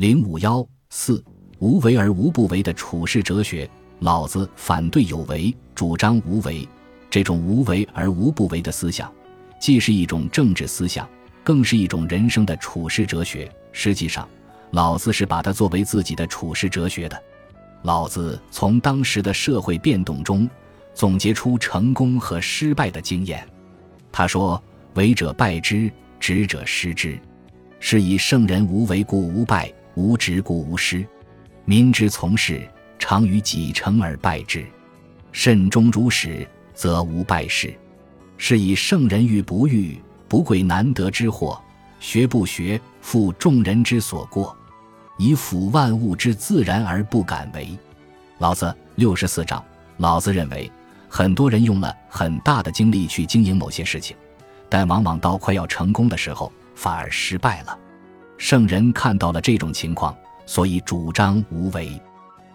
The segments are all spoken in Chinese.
零五幺四无为而无不为的处世哲学。老子反对有为，主张无为。这种无为而无不为的思想，既是一种政治思想，更是一种人生的处世哲学。实际上，老子是把它作为自己的处世哲学的。老子从当时的社会变动中总结出成功和失败的经验。他说：“为者败之，执者失之。是以圣人无为故无败，无执故无失。民之从事。”常于己成而败之，慎终如始，则无败事。是以圣人欲不欲，不贵难得之货；学不学，负众人之所过。以辅万物之自然而不敢为。老子六十四章。老子认为，很多人用了很大的精力去经营某些事情，但往往到快要成功的时候，反而失败了。圣人看到了这种情况，所以主张无为。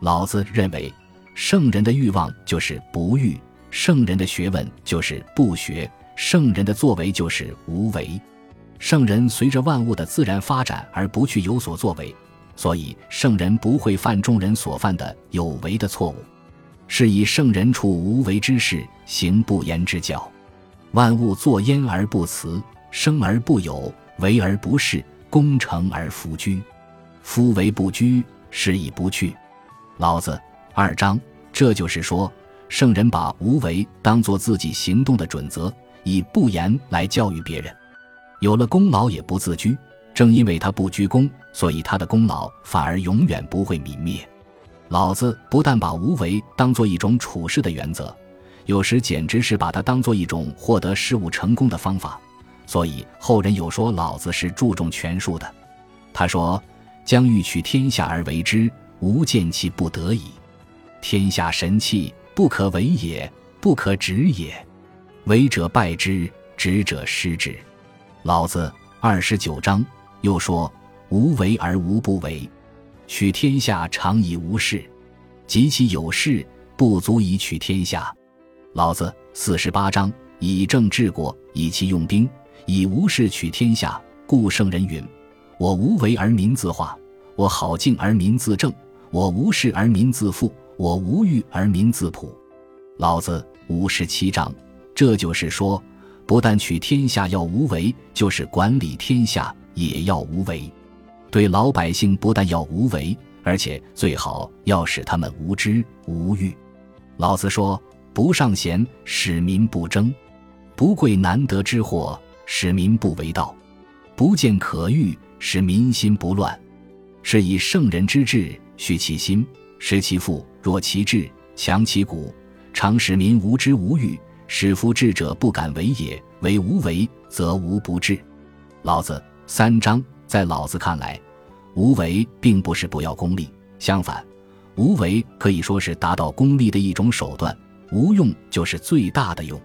老子认为，圣人的欲望就是不欲，圣人的学问就是不学，圣人的作为就是无为。圣人随着万物的自然发展而不去有所作为，所以圣人不会犯众人所犯的有为的错误。是以圣人处无为之事，行不言之教。万物作焉而不辞，生而不有，为而不恃，功成而弗居。夫为不居，是以不去。老子二章，这就是说，圣人把无为当做自己行动的准则，以不言来教育别人。有了功劳也不自居，正因为他不居功，所以他的功劳反而永远不会泯灭。老子不但把无为当做一种处事的原则，有时简直是把它当做一种获得事物成功的方法。所以后人有说老子是注重权术的。他说：“将欲取天下而为之。”吾见其不得已，天下神器不可为也，不可执也。为者败之，执者失之。老子二十九章又说：“无为而无不为，取天下常以无事，及其有事，不足以取天下。”老子四十八章：“以政治国，以其用兵，以无事取天下。故圣人云：我无为而民自化，我好静而民自正。”我无事而民自富，我无欲而民自朴。老子五十七章，这就是说，不但取天下要无为，就是管理天下也要无为。对老百姓不但要无为，而且最好要使他们无知无欲。老子说：“不尚贤，使民不争；不贵难得之货，使民不为盗；不见可欲，使民心不乱。”是以圣人之治。虚其心，实其腹，弱其志，强其骨，常使民无知无欲，使夫智者不敢为也。为无为，则无不治。老子三章，在老子看来，无为并不是不要功利，相反，无为可以说是达到功利的一种手段。无用就是最大的用，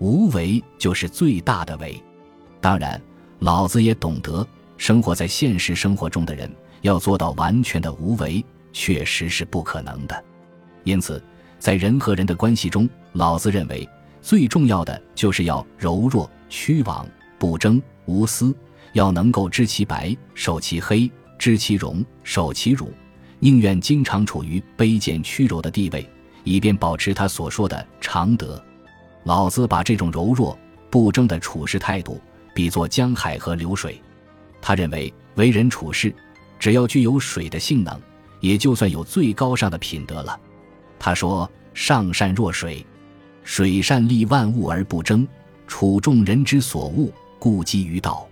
无为就是最大的为。当然，老子也懂得，生活在现实生活中的人。要做到完全的无为，确实是不可能的。因此，在人和人的关系中，老子认为最重要的就是要柔弱、屈枉、不争、无私，要能够知其白，守其黑；知其荣，守其辱。宁愿经常处于卑贱屈辱的地位，以便保持他所说的常德。老子把这种柔弱、不争的处事态度比作江海和流水。他认为为人处事。只要具有水的性能，也就算有最高尚的品德了。他说：“上善若水，水善利万物而不争，处众人之所恶，故几于道。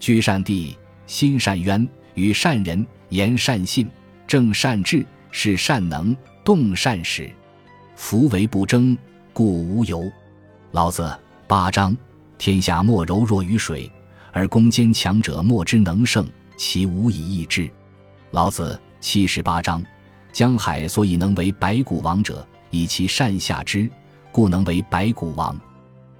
居善地，心善渊，与善人，言善信，正善治，是善能，动善始。夫为不争，故无尤。”老子八章：天下莫柔弱于水，而攻坚强者莫之能胜。其无以易之。老子七十八章：江海所以能为百谷王者，以其善下之，故能为百谷王。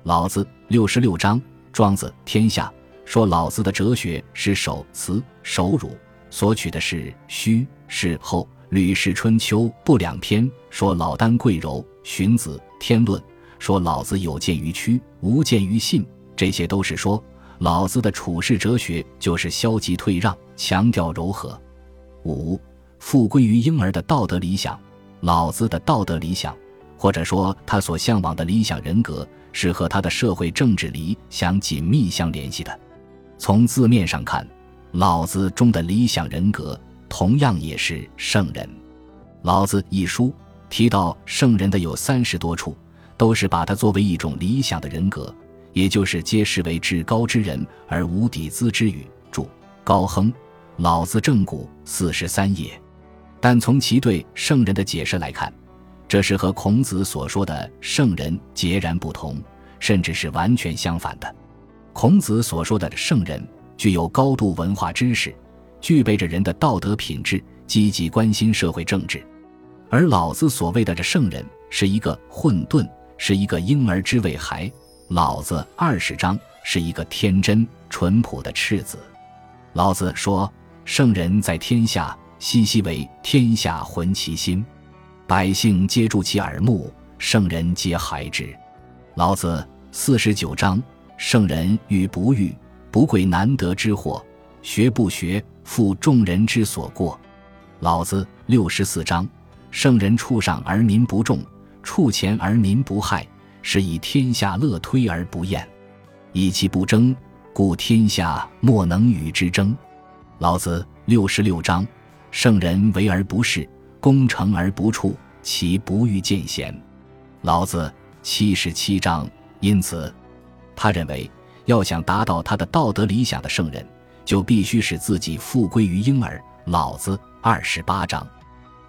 老子六十六章：庄子天下说老子的哲学是守辞守辱，所取的是虚是后。吕氏春秋不两篇说老聃贵柔。荀子天论说老子有见于屈，无见于信。这些都是说。老子的处世哲学就是消极退让，强调柔和。五，复归于婴儿的道德理想。老子的道德理想，或者说他所向往的理想人格，是和他的社会政治理想紧密相联系的。从字面上看，老子中的理想人格同样也是圣人。《老子》一书提到圣人的有三十多处，都是把他作为一种理想的人格，也就是皆视为至高之人而无底资之语。注：高亨，《老子正骨》四十三页。但从其对圣人的解释来看，这是和孔子所说的圣人截然不同，甚至是完全相反的。孔子所说的圣人具有高度文化知识，具备着人的道德品质，积极关心社会政治；而老子所谓的这圣人是一个混沌，是一个婴儿之未孩。老子二十章是一个天真淳朴的赤子。老子说：“圣人在天下。”熙熙为天下浑其心，百姓皆助其耳目，圣人皆孩之。老子四十九章：圣人欲不欲，不贵难得之货；学不学，负众人之所过。老子六十四章：圣人处上而民不重，处前而民不害，是以天下乐推而不厌。以其不争，故天下莫能与之争。老子六十六章。圣人为而不恃，功成而不处，其不欲见贤。老子七十七章。因此，他认为要想达到他的道德理想的圣人，就必须使自己复归于婴儿。老子二十八章。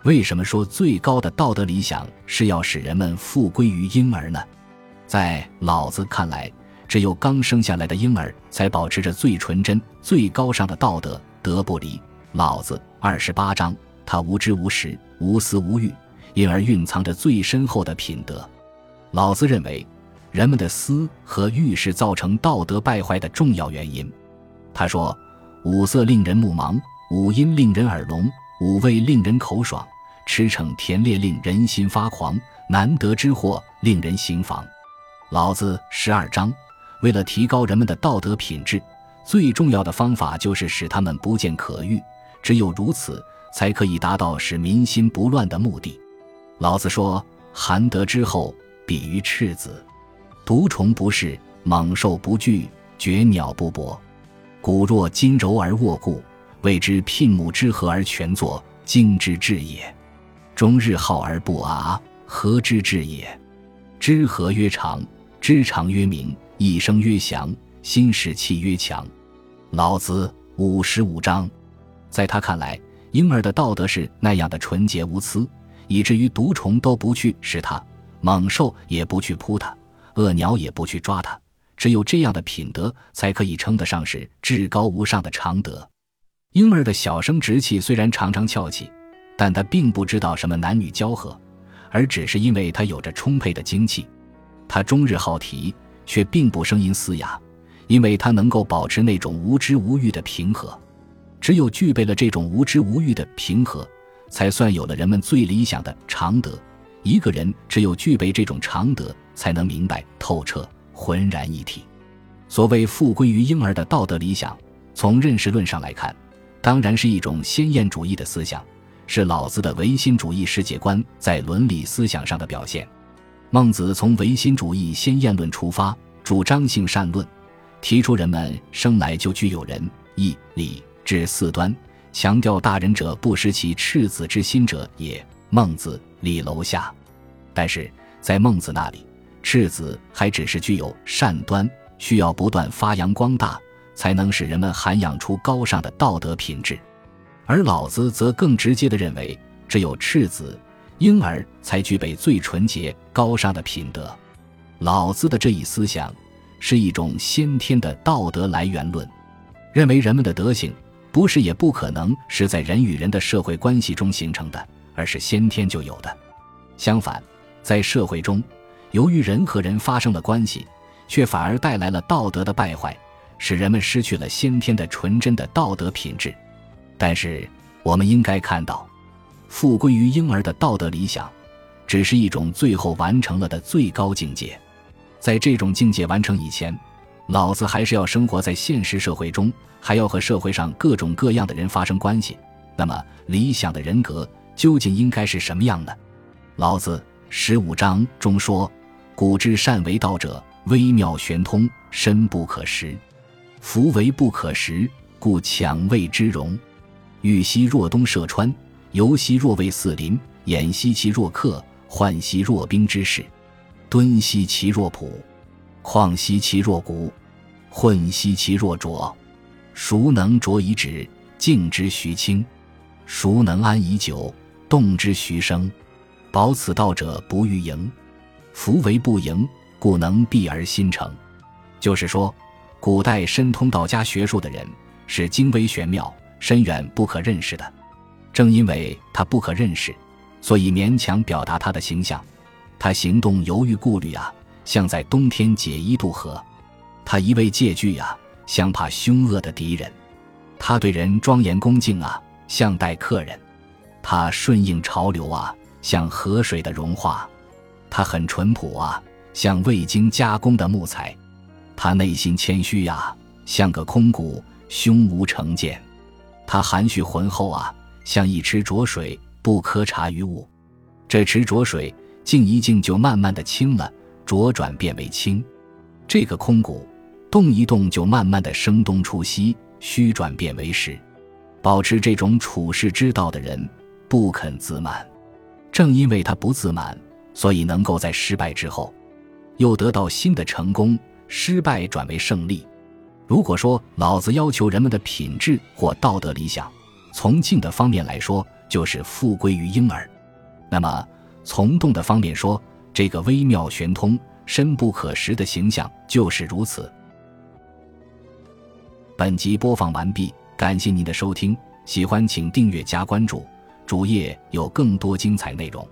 为什么说最高的道德理想是要使人们复归于婴儿呢？在老子看来，只有刚生下来的婴儿才保持着最纯真、最高尚的道德，德不离。老子二十八章，他无知无识，无私无欲，因而蕴藏着最深厚的品德。老子认为，人们的私和欲是造成道德败坏的重要原因。他说：“五色令人目盲，五音令人耳聋，五味令人口爽，驰骋田猎令人心发狂，难得之货令人心防。”老子十二章，为了提高人们的道德品质，最重要的方法就是使他们不见可欲。只有如此，才可以达到使民心不乱的目的。老子说：“含德之后，比于赤子。毒虫不视，猛兽不惧，绝鸟不搏。骨若金柔而握固，谓之牝母之合而全作，精之至也。终日好而不阿，何之至也？知和曰长，知长曰明，一生曰祥，心使气曰强。”老子五十五章。在他看来，婴儿的道德是那样的纯洁无私，以至于毒虫都不去食它，猛兽也不去扑它，恶鸟也不去抓它。只有这样的品德，才可以称得上是至高无上的常德。婴儿的小生殖器虽然常常翘起，但他并不知道什么男女交合，而只是因为他有着充沛的精气。他终日好啼，却并不声音嘶哑，因为他能够保持那种无知无欲的平和。只有具备了这种无知无欲的平和，才算有了人们最理想的常德。一个人只有具备这种常德，才能明白透彻，浑然一体。所谓复归于婴儿的道德理想，从认识论上来看，当然是一种先验主义的思想，是老子的唯心主义世界观在伦理思想上的表现。孟子从唯心主义先验论出发，主张性善论，提出人们生来就具有仁义礼。智四端，强调大人者不失其赤子之心者也。孟子李楼下，但是在孟子那里，赤子还只是具有善端，需要不断发扬光大，才能使人们涵养出高尚的道德品质。而老子则更直接地认为，只有赤子婴儿才具备最纯洁高尚的品德。老子的这一思想，是一种先天的道德来源论，认为人们的德行。不是，也不可能是在人与人的社会关系中形成的，而是先天就有的。相反，在社会中，由于人和人发生了关系，却反而带来了道德的败坏，使人们失去了先天的纯真的道德品质。但是，我们应该看到，复归于婴儿的道德理想，只是一种最后完成了的最高境界。在这种境界完成以前，老子还是要生活在现实社会中，还要和社会上各种各样的人发生关系。那么，理想的人格究竟应该是什么样呢？老子十五章中说：“古之善为道者，微妙玄通，深不可识。夫为不可识，故强谓之容。欲兮若东涉川，游兮若为四邻，偃兮其若客，涣兮若冰之势，敦兮其若朴，旷兮其若谷，混兮其若浊。孰能浊以止，静之徐清？孰能安以久，动之徐生？保此道者，不欲盈。夫为不盈，故能避而心成。就是说，古代深通道家学术的人是精微玄妙、深远不可认识的。正因为他不可认识，所以勉强表达他的形象。他行动犹豫顾虑啊，像在冬天解衣渡河；他一味戒惧呀，像怕凶恶的敌人；他对人庄严恭敬啊，像待客人；他顺应潮流啊。像河水的融化，他很淳朴啊，像未经加工的木材；他内心谦虚呀，像个空谷，胸无成见；他含蓄浑厚啊，像一池浊水，不可察于物。这池浊水静一静就慢慢的清了，浊转变为清；这个空谷动一动就慢慢的生东出西，虚转变为实。保持这种处世之道的人，不肯自满。正因为他不自满，所以能够在失败之后，又得到新的成功，失败转为胜利。如果说老子要求人们的品质或道德理想，从静的方面来说，就是复归于婴儿；那么从动的方面说，这个微妙玄通、深不可识的形象就是如此。本集播放完毕，感谢您的收听，喜欢请订阅加关注。主页有更多精彩内容。